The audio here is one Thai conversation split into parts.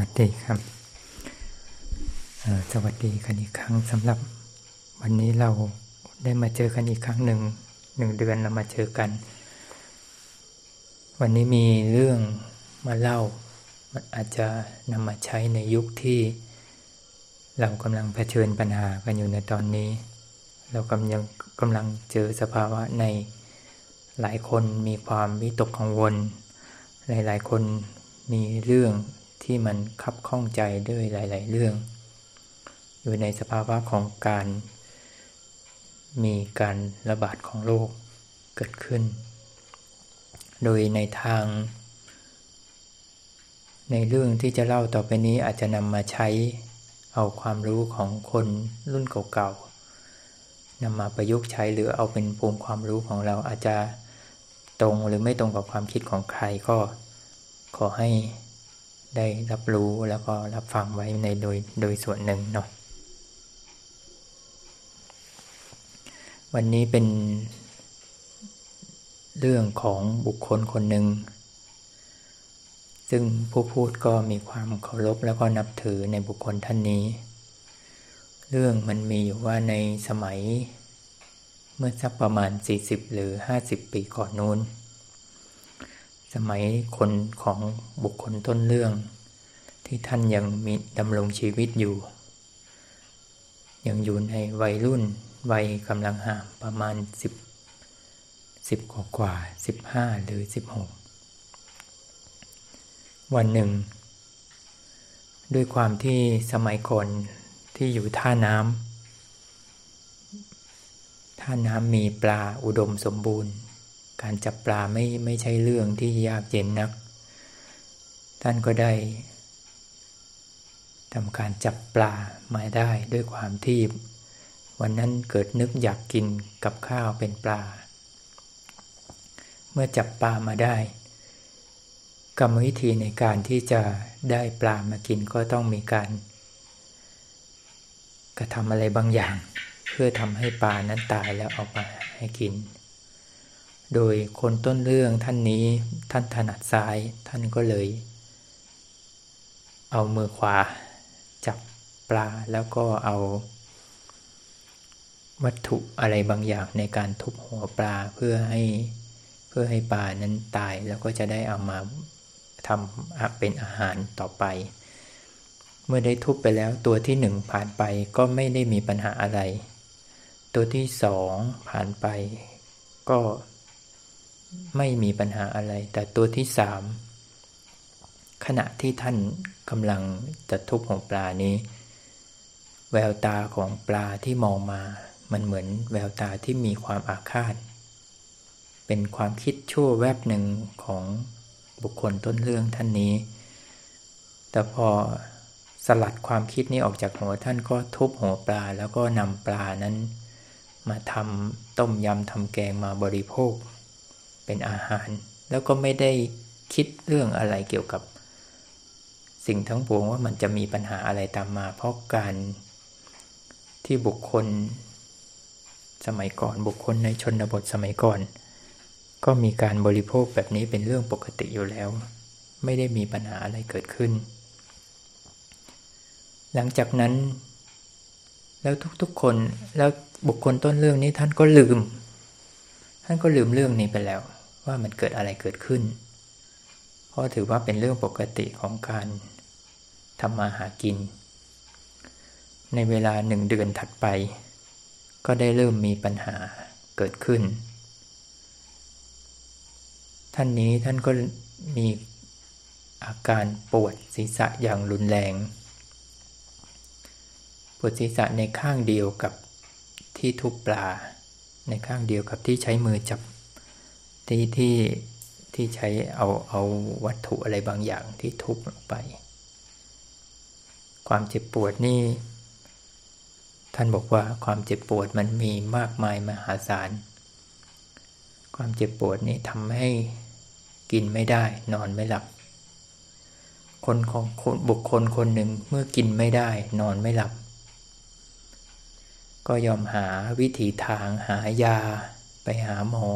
วัสดีครับสวัสดีกันอีกครั้งสำหรับวันนี้เราได้มาเจอกันอีกครั้งหนึ่งหนึ่งเดือนเรามาเจอกัน วันนี้มีเรื่องมาเล่ามันอาจจะนำมาใช้ในยุคที่ เรากำลังเผชิญปัญหากันอยู่ในตอนนี้ เรากำลังกำลังเจอสภาวะในหลายคนมีความวิตกกังวล หลายๆคนมีเรื่อง ที่มันคับข้องใจด้วยหลาย ๆ เรื่อง อยู่ในสภาวะของการมีการระบาดของโรคเกิดขึ้น โดยในทาง ในเรื่องที่จะเล่าต่อไปนี้อาจจะนำมาใช้เอาความรู้ของคนรุ่นเก่า ๆนำมาประยุกต์ใช้หรือเอาเป็นภูมิความรู้ของเราอาจจะตรงหรือไม่ตรงกับความคิดของใครก็ขอให้ ได้รับรู้แล้วก็รับฟังไว้ในโดยโดยส่วนหนึ่งเนาะวันนี้เป็นเรื่องของบุคคลคนหนึ่ง ซึ่งผู้พูดก็มีความเคารพแล้วก็นับถือในบุคคลท่านนี้ เรื่องมันมีอยู่ว่าในสมัยเมื่อสักประมาณ 40 หรือ 50 ปีก่อนนู้น สมัยคนของบุคคลต้นเรื่อง ที่ท่านยังมีดำรงชีวิตอยู่ ยังอยู่ในวัยรุ่นวัยกำลังห่างประมาณสิบสิบกว่ากว่าสิบห้าหรือสิบหกวันหนึ่ง ด้วยความที่สมัยก่อนที่อยู่ท่าน้ำท่าน้ำมีปลาอุดมสมบูรณ์ การจับปลาไม่ไม่ใช่เรื่องที่ยากเย็นนัก ท่านก็ได้ทำการจับปลามาได้ด้วยความที่วันนั้นเกิดนึกอยากกินกับข้าวเป็นปลา เมื่อจับปลามาได้ กรรมวิธีในการที่จะได้ปลามากินก็ต้องมีการ กระทำอะไรบางอย่าง เพื่อทำให้ปลานั้นตายแล้วเอามาให้กิน โดยคนต้นเรื่องท่านนี้ท่านถนัดซ้ายท่านก็เลย เอามือขวาจับปลาแล้วก็เอา วัตถุอะไรบางอย่างในการทุบหัวปลาเพื่อให้เพื่อให้ปลานั้นตายแล้วก็จะได้เอามาทำเป็นอาหารต่อไป เมื่อได้ทุบไปแล้วตัวที่หนึ่งผ่านไปก็ไม่ได้มีปัญหาอะไร ตัวที่สองผ่านไปก็ ไม่มีปัญหาอะไร แต่ตัวที่สามขณะที่ท่านกำลังจะทุบของปลานี้ แววตาของปลาที่มองมา มันเหมือนแววตาที่มีความอาฆาต เป็นความคิดชั่วแวบหนึ่งของบุคคลต้นเรื่องท่านนี้ แต่พอสลัดความคิดนี้ออกจากหัวท่านก็ทุบหัวปลาแล้วก็นำปลานั้น มาทำต้มยำทำแกงมาบริโภค เป็นอาหาร แล้วก็ไม่ได้คิดเรื่องอะไรเกี่ยวกับ สิ่งทั้งปวงว่ามันจะมีปัญหาอะไรตามมา เพราะการที่บุคคล สมัยก่อนบุคคลในชนบทสมัยก่อน ก็มีการบริโภคแบบนี้เป็นเรื่องปกติอยู่แล้ว ไม่ได้มีปัญหาอะไรเกิดขึ้น หลังจากนั้น แล้วทุกๆคนแล้วบุคคลต้นเรื่องนี้ท่านก็ลืม ท่านก็ลืมเรื่องนี้ไปแล้ว ว่ามันเกิดอะไรเกิดขึ้น เพราะถือว่าเป็นเรื่องปกติของการทำมาหากิน ในเวลาหนึ่งเดือนถัดไป ก็ได้เริ่มมีปัญหาเกิดขึ้น ท่านนี้ท่านก็มีอาการปวดศีรษะอย่างรุนแรง ปวดศีรษะในข้างเดียวกับที่ทุบปลา ในข้างเดียวกับที่ใช้มือจับ ที่ที่ที่ใช้เอาเอาวัตถุอะไรบางอย่างที่ทุบลงไป ความเจ็บปวดนี่ ท่านบอกว่าความเจ็บปวดมันมีมากมายมหาศาล ความเจ็บปวดนี่ทำให้กินไม่ได้ นอนไม่หลับ คนของบุคคลคนหนึ่งเมื่อกินไม่ได้ นอนไม่หลับ ก็ยอมหาวิธีทางหายาไปหาหมอ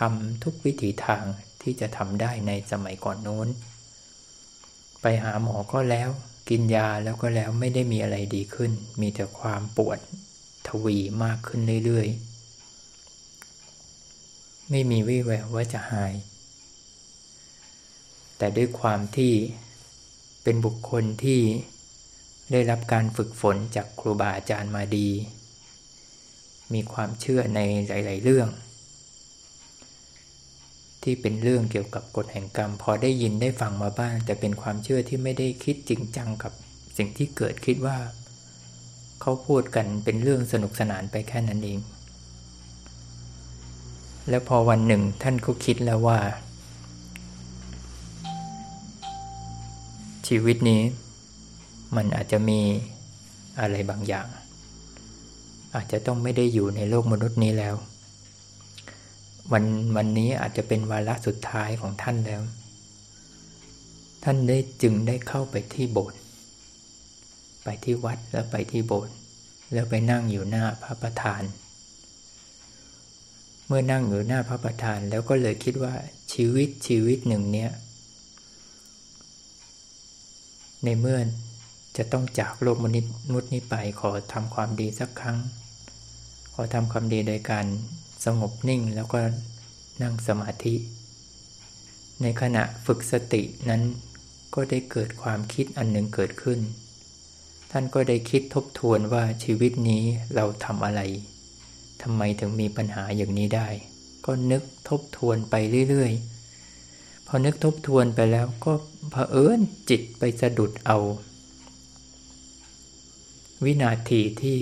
ทำทุกวิถีทางที่จะทำได้ในสมัยก่อนโน้น ไปหาหมอก็แล้ว กินยาแล้วก็แล้วไม่ได้มีอะไรดีขึ้น มีแต่ความปวดทวีมากขึ้นเรื่อยๆ ไม่มีวี่แววว่าจะหาย แต่ด้วยความที่เป็นบุคคลที่ได้รับการฝึกฝนจากครูบาอาจารย์มาดี มีความเชื่อในหลาย ๆ เรื่อง ที่เป็นเรื่องเกี่ยวกับกฎแห่งกรรม พอได้ยินได้ฟังมาบ้าง แต่เป็นความเชื่อที่ไม่ได้คิดจริงจังกับสิ่งที่เกิดคิดว่า เขาพูดกันเป็นเรื่องสนุกสนานไปแค่นั้นเอง แล้วพอวันหนึ่งท่านก็คิดแล้วว่า ชีวิตนี้ มันอาจจะมีอะไรบางอย่าง อาจจะต้องไม่ได้อยู่ในโลกมนุษย์นี้แล้ว วันวันนี้อาจจะเป็นวาระสุดท้ายของท่านแล้ว ท่านได้จึงได้เข้าไปที่โบสถ์ไปที่วัดแล้วไปที่โบสถ์แล้วไปนั่งอยู่หน้าพระประธาน เมื่อนั่งอยู่หน้าพระประธานแล้วก็เลยคิดว่าชีวิตชีวิตหนึ่งเนี้ยในเมื่อจะต้องจากโลกมนุษย์นี้ไปขอทำความดีสักครั้ง ขอทำความดีโดยการ สงบนิ่งแล้วก็นั่งสมาธิ ในขณะฝึกสตินั้นก็ได้เกิดความคิดอันหนึ่งเกิดขึ้น ท่านก็ได้คิดทบทวนว่าชีวิตนี้เราทำอะไรทำไมถึงมีปัญหาอย่างนี้ได้ ก็นึกทบทวนไปเรื่อยๆ พอนึกทบทวนไปแล้วก็เผอิญจิตไปสะดุดเอา วินาทีที่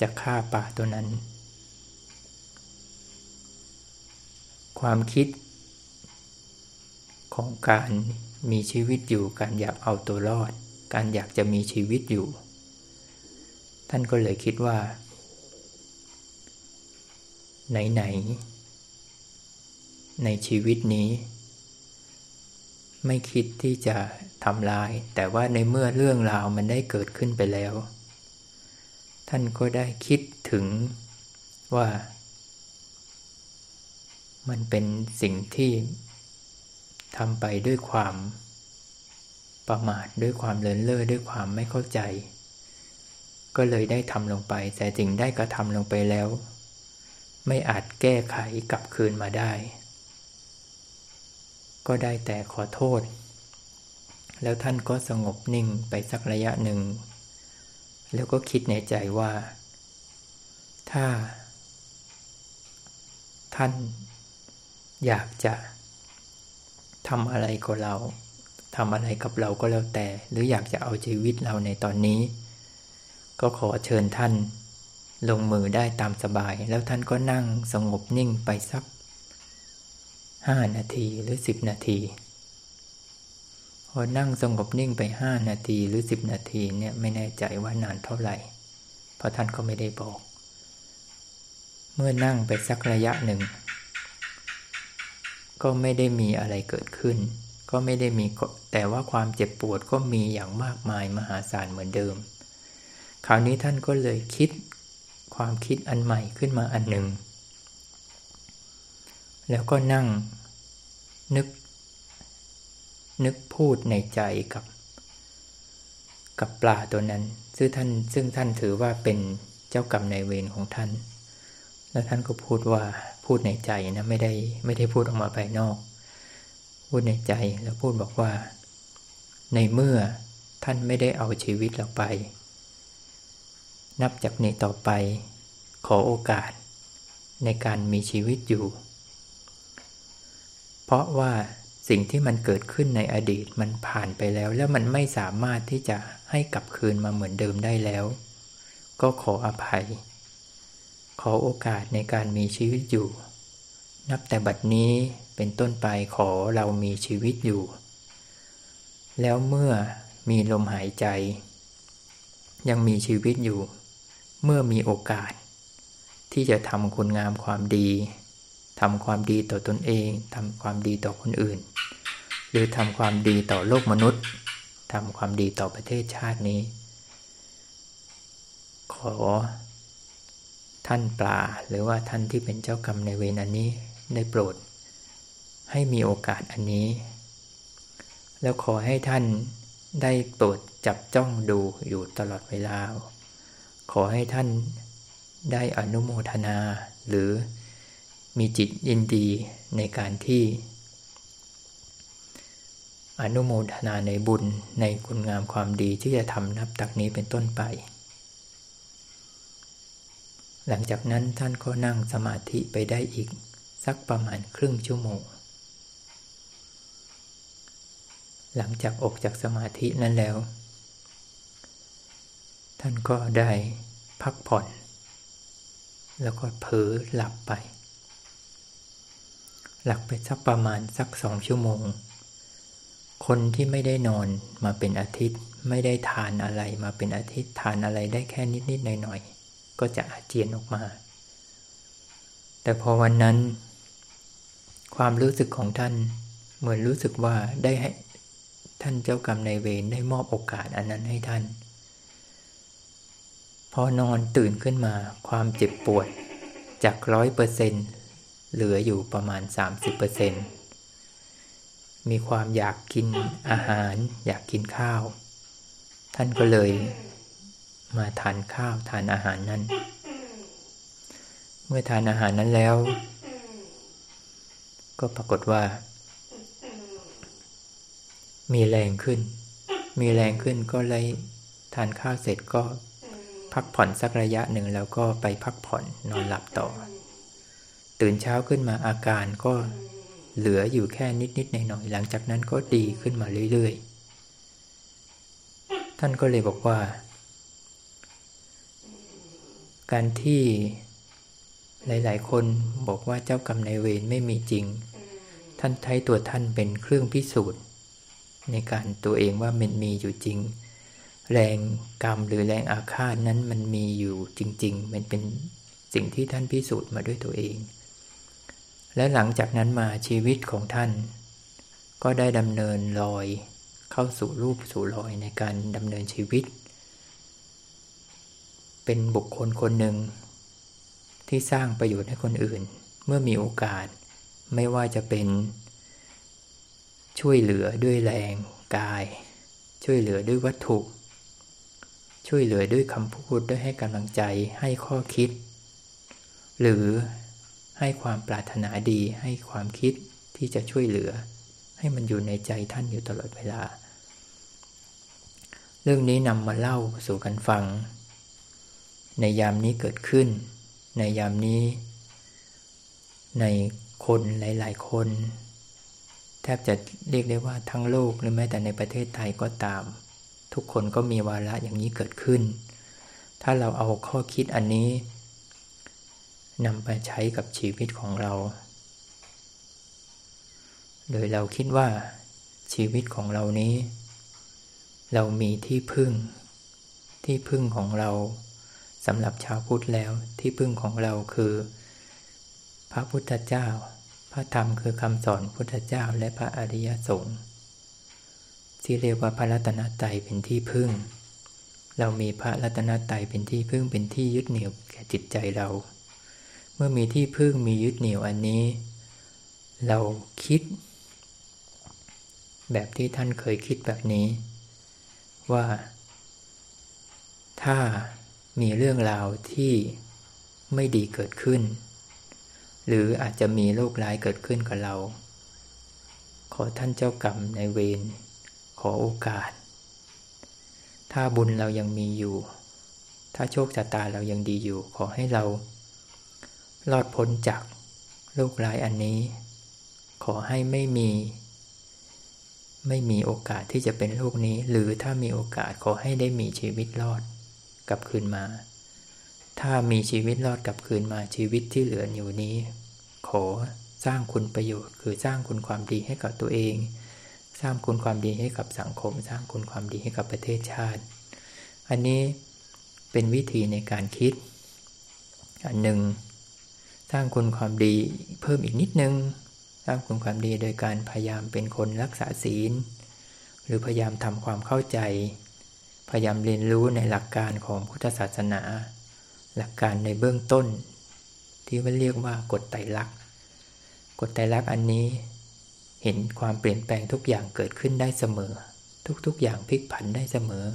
จะฆ่าป่าตัวนั้น ความคิดของการมีชีวิตอยู่ การอยากเอาตัวรอด การอยากจะมีชีวิตอยู่ ท่านก็เลยคิดว่า ไหนๆในชีวิตนี้ ไม่คิดที่จะทำลาย แต่ว่าในเมื่อเรื่องราวมันได้เกิดขึ้นไปแล้ว ท่านก็ได้คิดถึงว่า มันเป็นสิ่งที่ทำไปด้วยความประมาทด้วยความเลินเล่อด้วยความไม่เข้าใจ ก็เลยได้ทำลงไป แต่สิ่งได้กระทำลงไปแล้ว ไม่อาจแก้ไขกลับคืนมาได้ ก็ได้แต่ขอโทษ แล้วท่านก็สงบนิ่งไปสักระยะหนึ่ง แล้วก็คิดในใจว่า ถ้า ท่าน อยากจะทำอะไรกับเราทำอะไรกับเราก็แล้วแต่ หรืออยากจะเอาชีวิตเราในตอนนี้ ก็ขอเชิญท่าน ลงมือได้ตามสบาย แล้วท่านก็นั่งสงบนิ่งไปสักห้านาทีหรือสิบนาทีพอนั่งสงบนิ่งไปห้านาทีหรือสิบนาทีเนี่ยไม่แน่ใจว่านานเท่าไหร่ เพราะท่านก็ไม่ได้บอก เมื่อนั่งไปสักระยะหนึ่ง ก็ไม่ได้มีอะไรเกิดขึ้น ก็ไม่ได้มีแต่ว่าความเจ็บปวดก็มีอย่างมากมายมหาศาลเหมือนเดิม คราวนี้ท่านก็เลยคิดความคิดอันใหม่ขึ้นมาอันหนึ่ง แล้วก็นั่งนึก นึกพูดในใจกับ กับปลาตัวนั้น ซึ่งท่านซึ่งท่านถือว่าเป็นเจ้ากรรมนายเวรของท่าน แล้วท่านก็พูดว่า พูดในใจนะไม่ได้ไม่ได้พูดออกมาภายนอก พูดในใจแล้วพูดบอกว่า ในเมื่อท่านไม่ได้เอาชีวิตเราไป นับจากนี้ต่อไป ขอโอกาส ในการมีชีวิตอยู่ เพราะว่าสิ่งที่มันเกิดขึ้นในอดีตมันผ่านไปแล้ว แล้วมันไม่สามารถที่จะให้กลับคืนมาเหมือนเดิมได้แล้ว ก็ขออภัย ขอโอกาสในการมีชีวิตอยู่ นับแต่บัดนี้เป็นต้นไปขอเรามีชีวิตอยู่ แล้วเมื่อมีลมหายใจ ยังมีชีวิตอยู่ เมื่อมีโอกาส ที่จะทำคุณงามความดีทำความดีต่อตนเองทำความดีต่อคนอื่น หรือทำความดีต่อโลกมนุษย์ทำความดีต่อประเทศชาตินี้ ขอ ท่านปลาหรือว่าท่านที่เป็นเจ้ากรรมในเวรอันนี้ได้โปรด ให้มีโอกาสอันนี้ แล้วขอให้ท่านได้โปรดจับจ้องดูอยู่ตลอดเวลา ขอให้ท่านได้อนุโมทนา หรือมีจิตยินดีในการที่ อนุโมทนาในบุญในคุณงามความดีที่จะทำนับตักนี้เป็นต้นไป หลังจากนั้นท่านก็นั่งสมาธิไปได้อีก สักประมาณครึ่งชั่วโมง หลังจากออกจากสมาธินั้นแล้ว ท่านก็ได้พักผ่อน แล้วก็เผลอหลับไป หลับไปสักประมาณสักสองชั่วโมง คนที่ไม่ได้นอนมาเป็นอาทิตย์ ไม่ได้ทานอะไรมาเป็นอาทิตย์ทานอะไรได้แค่นิดๆหน่อยๆ ก็จะอาเจียนออกมา แต่พอวันนั้น ความรู้สึกของท่านเหมือนรู้สึกว่าได้ให้ท่านเจ้ากรรมนายเวรได้มอบโอกาสอันนั้นให้ท่าน พอนอนตื่นขึ้นมาความเจ็บปวดจากร้อยเปอร์เซนเหลืออยู่ประมาณ 30%เปอร์เซนมีความอยากกินอาหาร อยากกินข้าว ท่านก็เลย มาทานข้าวทานอาหารนั้น เมื่อทานอาหารนั้นแล้ว ก็ปรากฏว่า มีแรงขึ้น มีแรงขึ้นก็เลยทานข้าวเสร็จก็พักผ่อนสักระยะหนึ่งแล้วก็ไปพักผ่อนนอนหลับต่อ ตื่นเช้าขึ้นมาอาการก็เหลืออยู่แค่นิดๆหน่อยๆหลังจากนั้นก็ดีขึ้นมาเรื่อยๆ ท่านก็เลยบอกว่า การที่หลาย ๆ คนบอกว่าเจ้ากรรมนายเวรไม่มีจริง ท่านใช้ตัวท่านเป็นเครื่องพิสูจน์ ในการตัวเองว่ามันมีอยู่จริง แรงกรรมหรือแรงอาฆาตนั้นมันมีอยู่จริง ๆ มันเป็นสิ่งที่ท่านพิสูจน์มาด้วยตัวเอง และหลังจากนั้นมาชีวิตของท่าน ก็ได้ดำเนินลอยเข้าสู่รูปสู่รอยในการดำเนินชีวิต เป็นบุคคลคนหนึ่ง ที่สร้างประโยชน์ให้คนอื่น เมื่อมีโอกาส ไม่ว่าจะเป็น ช่วยเหลือด้วยแรงกาย ช่วยเหลือด้วยวัตถุ ช่วยเหลือด้วยคำพูดด้วยให้กำลังใจให้ข้อคิด หรือให้ความปรารถนาดีให้ความคิดที่จะช่วยเหลือ ให้มันอยู่ในใจท่านอยู่ตลอดเวลา เรื่องนี้นำมาเล่าสู่กันฟัง ในยามนี้เกิดขึ้น ในยามนี้ ในคนหลาย ๆ คน แทบจะเรียกได้ว่าทั้งโลกหรือแม้แต่ในประเทศไทยก็ตาม ทุกคนก็มีวาระอย่างนี้เกิดขึ้น ถ้าเราเอาข้อคิดอันนี้นำไปใช้กับชีวิตของเรา โดยเราคิดว่าชีวิตของเรานี้ เรามีที่พึ่ง ที่พึ่งของเรา สำหรับชาวพุทธแล้วที่พึ่งของเราคือ พระพุทธเจ้า พระธรรมคือคำสอนพุทธเจ้าและพระอริยสงฆ์ที่เรียกว่าพระรัตนตรัยเป็นที่พึ่ง เรามีพระรัตนตรัยเป็นที่พึ่งเป็นที่ยึดเหนี่ยวแก่จิตใจเรา เมื่อมีที่พึ่งมียึดเหนี่ยวอันนี้ เราคิด แบบที่ท่านเคยคิดแบบนี้ ว่า ถ้า มีเรื่องราวที่ไม่ดีเกิดขึ้น หรืออาจจะมีโรคร้ายเกิดขึ้นกับเรา ขอท่านเจ้ากรรมในเวรขอโอกาส ถ้าบุญเรายังมีอยู่ ถ้าโชคชะตาเรายังดีอยู่ ขอให้เรา รอดพ้นจากโรคร้ายอันนี้ ขอให้ไม่มี ไม่มีโอกาสที่จะเป็นโรคนี้ หรือถ้ามีโอกาสขอให้ได้มีชีวิตรอด กลับคืนมา ถ้ามีชีวิตรอดกลับคืนมาชีวิตที่เหลืออยู่นี้ ขอสร้างคุณประโยชน์ คือสร้างคุณความดีให้กับตัวเอง สร้างคุณความดีให้กับสังคม สร้างคุณความดีให้กับประเทศชาติ อันนี้เป็นวิธีในการคิด อันหนึ่ง สร้างคุณความดีเพิ่มอีกนิดนึง สร้างคุณความดีโดยการพยายามเป็นคนรักษาศีล หรือพยายามทำความเข้าใจ พยายามเรียนรู้ในหลักการของพุทธศาสนา หลักการในเบื้องต้น ที่ว่าเรียกว่ากฎไตรลักษณ์กฎไตรลักษณ์อันนี้ เห็นความเปลี่ยนแปลงทุกอย่างเกิดขึ้นได้เสมอ ทุกๆอย่างพลิกผันได้เสมอ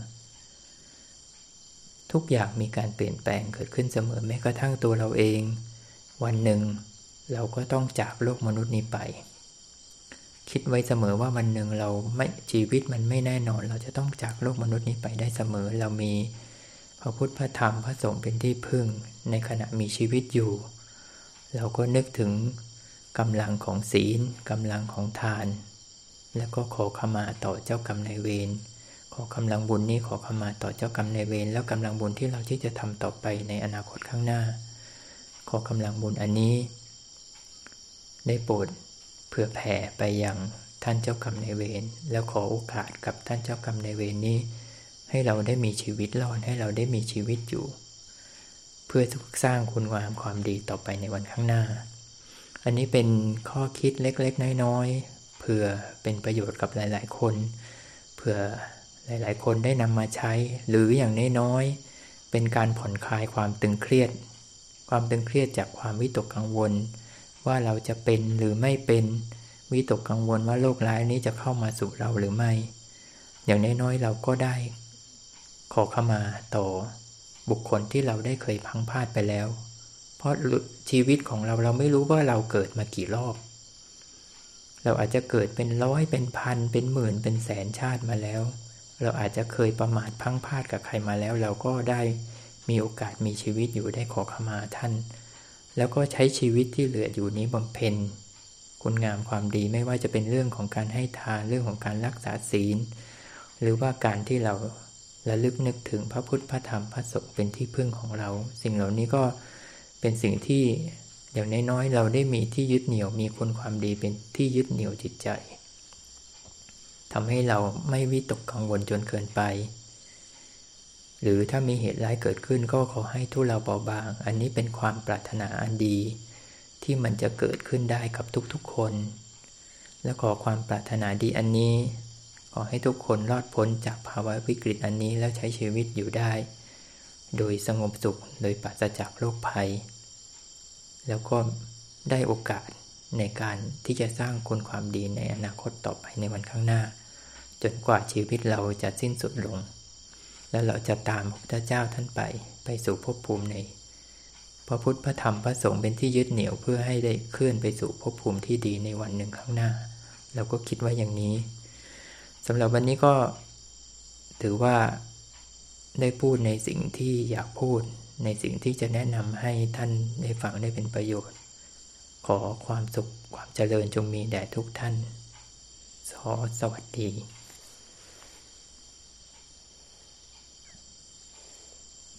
ทุกอย่างมีการเปลี่ยนแปลงเกิดขึ้นเสมอแม้กระทั่งตัวเราเอง วันหนึ่งเราก็ต้องจากโลกมนุษย์นี้ไป คิดไว้เสมอว่าวันหนึ่งเราไม่ชีวิตมันไม่แน่นอน เราจะต้องจากโลกมนุษย์นี้ไปได้เสมอ เรามีพระพุทธพระธรรมพระสงฆ์เป็นที่พึ่ง ในขณะมีชีวิตอยู่ เราก็นึกถึงกำลังของศีลกำลังของทาน แล้วก็ขอขมาต่อเจ้ากรรมนายเวรขอกำลังบุญนี้ขอขมาต่อเจ้ากรรมนายเวรแล้วกำลังบุญที่เราที่จะทำต่อไปในอนาคตข้างหน้า ขอกำลังบุญอันนี้ ได้โปรด เผื่อแผ่ไปยังท่านเจ้ากรรมนายเวรแล้วขอโอกาสกับท่านเจ้ากรรมนายเวรนี้ ให้เราได้มีชีวิตรอดให้เราได้มีชีวิตอยู่ เพื่อสร้างคุณงามความดีต่อไปในวันข้างหน้า อันนี้เป็นข้อคิดเล็กๆ น้อยๆเพื่อเป็นประโยชน์กับหลาย ๆ คนเพื่อหลายๆ คนได้นำมาใช้ หรืออย่างน้อยๆเป็นการผ่อนคลายความตึงเครียด ความตึงเครียดจากความวิตกกังวล ว่าเราจะเป็นหรือไม่เป็นวิตกกังวลว่าโรคร้ายนี้จะเข้ามาสู่เราหรือไม่ อย่างน้อยๆเราก็ได้ ขอเข้ามาต่อบุคคลที่เราได้เคยพังพลาดไปแล้ว เพราะชีวิตของเราเราไม่รู้ว่าเราเกิดมากี่รอบ เราอาจจะเกิดเป็นร้อยเป็นพันเป็นหมื่นเป็นแสนชาติมาแล้ว เราอาจจะเคยประมาทพังพลาดกับใครมาแล้ว เราก็ได้มีโอกาสมีชีวิตอยู่ได้ขอขมาท่าน แล้วก็ใช้ชีวิตที่เหลืออยู่นี้บำเพ็ญคุณงามความดีไม่ว่าจะเป็นเรื่องของการให้ทานเรื่องของการรักษาศีล หรือว่าการที่เราระลึกนึกถึงพระพุทธพระธรรมพระสงฆ์เป็นที่พึ่งของเรา สิ่งเหล่านี้ก็เป็นสิ่งที่อย่างน้อยๆเราได้มีที่ยึดเหนี่ยวมีคุณความดีเป็นที่ยึดเหนี่ยวจิตใจทำให้เราไม่วิตกกังวลจนเกินไป หรือถ้ามีเหตุร้ายเกิดขึ้นก็ขอให้ทุเราเบาบาง อันนี้เป็นความปรารถนาอันดี ที่มันจะเกิดขึ้นได้กับทุกๆคน และขอความปรารถนาดีอันนี้ ขอให้ทุกคนรอดพ้นจากภาวะวิกฤตอันนี้แล้วใช้ชีวิตอยู่ได้ โดยสงบสุขโดยปราศจากโรคภัย แล้วก็ได้โอกาสในการที่จะสร้างคุณความดีในอนาคตต่อไปในวันข้างหน้า จนกว่าชีวิตเราจะสิ้นสุดลง แล้วเราจะตามพระพุทธเจ้าท่านไป ไปสู่ภพภูมิในพระพุทธพระธรรมพระสงฆ์เป็นที่ยึดเหนี่ยวเพื่อให้ได้เคลื่อนไปสู่ภพภูมิที่ดีในวันหนึ่งข้างหน้า เราก็คิดว่าอย่างนี้สำหรับวันนี้ก็ถือว่าได้พูดในสิ่งที่อยากพูด ในสิ่งที่จะแนะนำให้ท่านได้ฟังได้เป็นประโยชน์ ขอความสุขความเจริญจงมีแด่ทุกท่านสอสวัสดี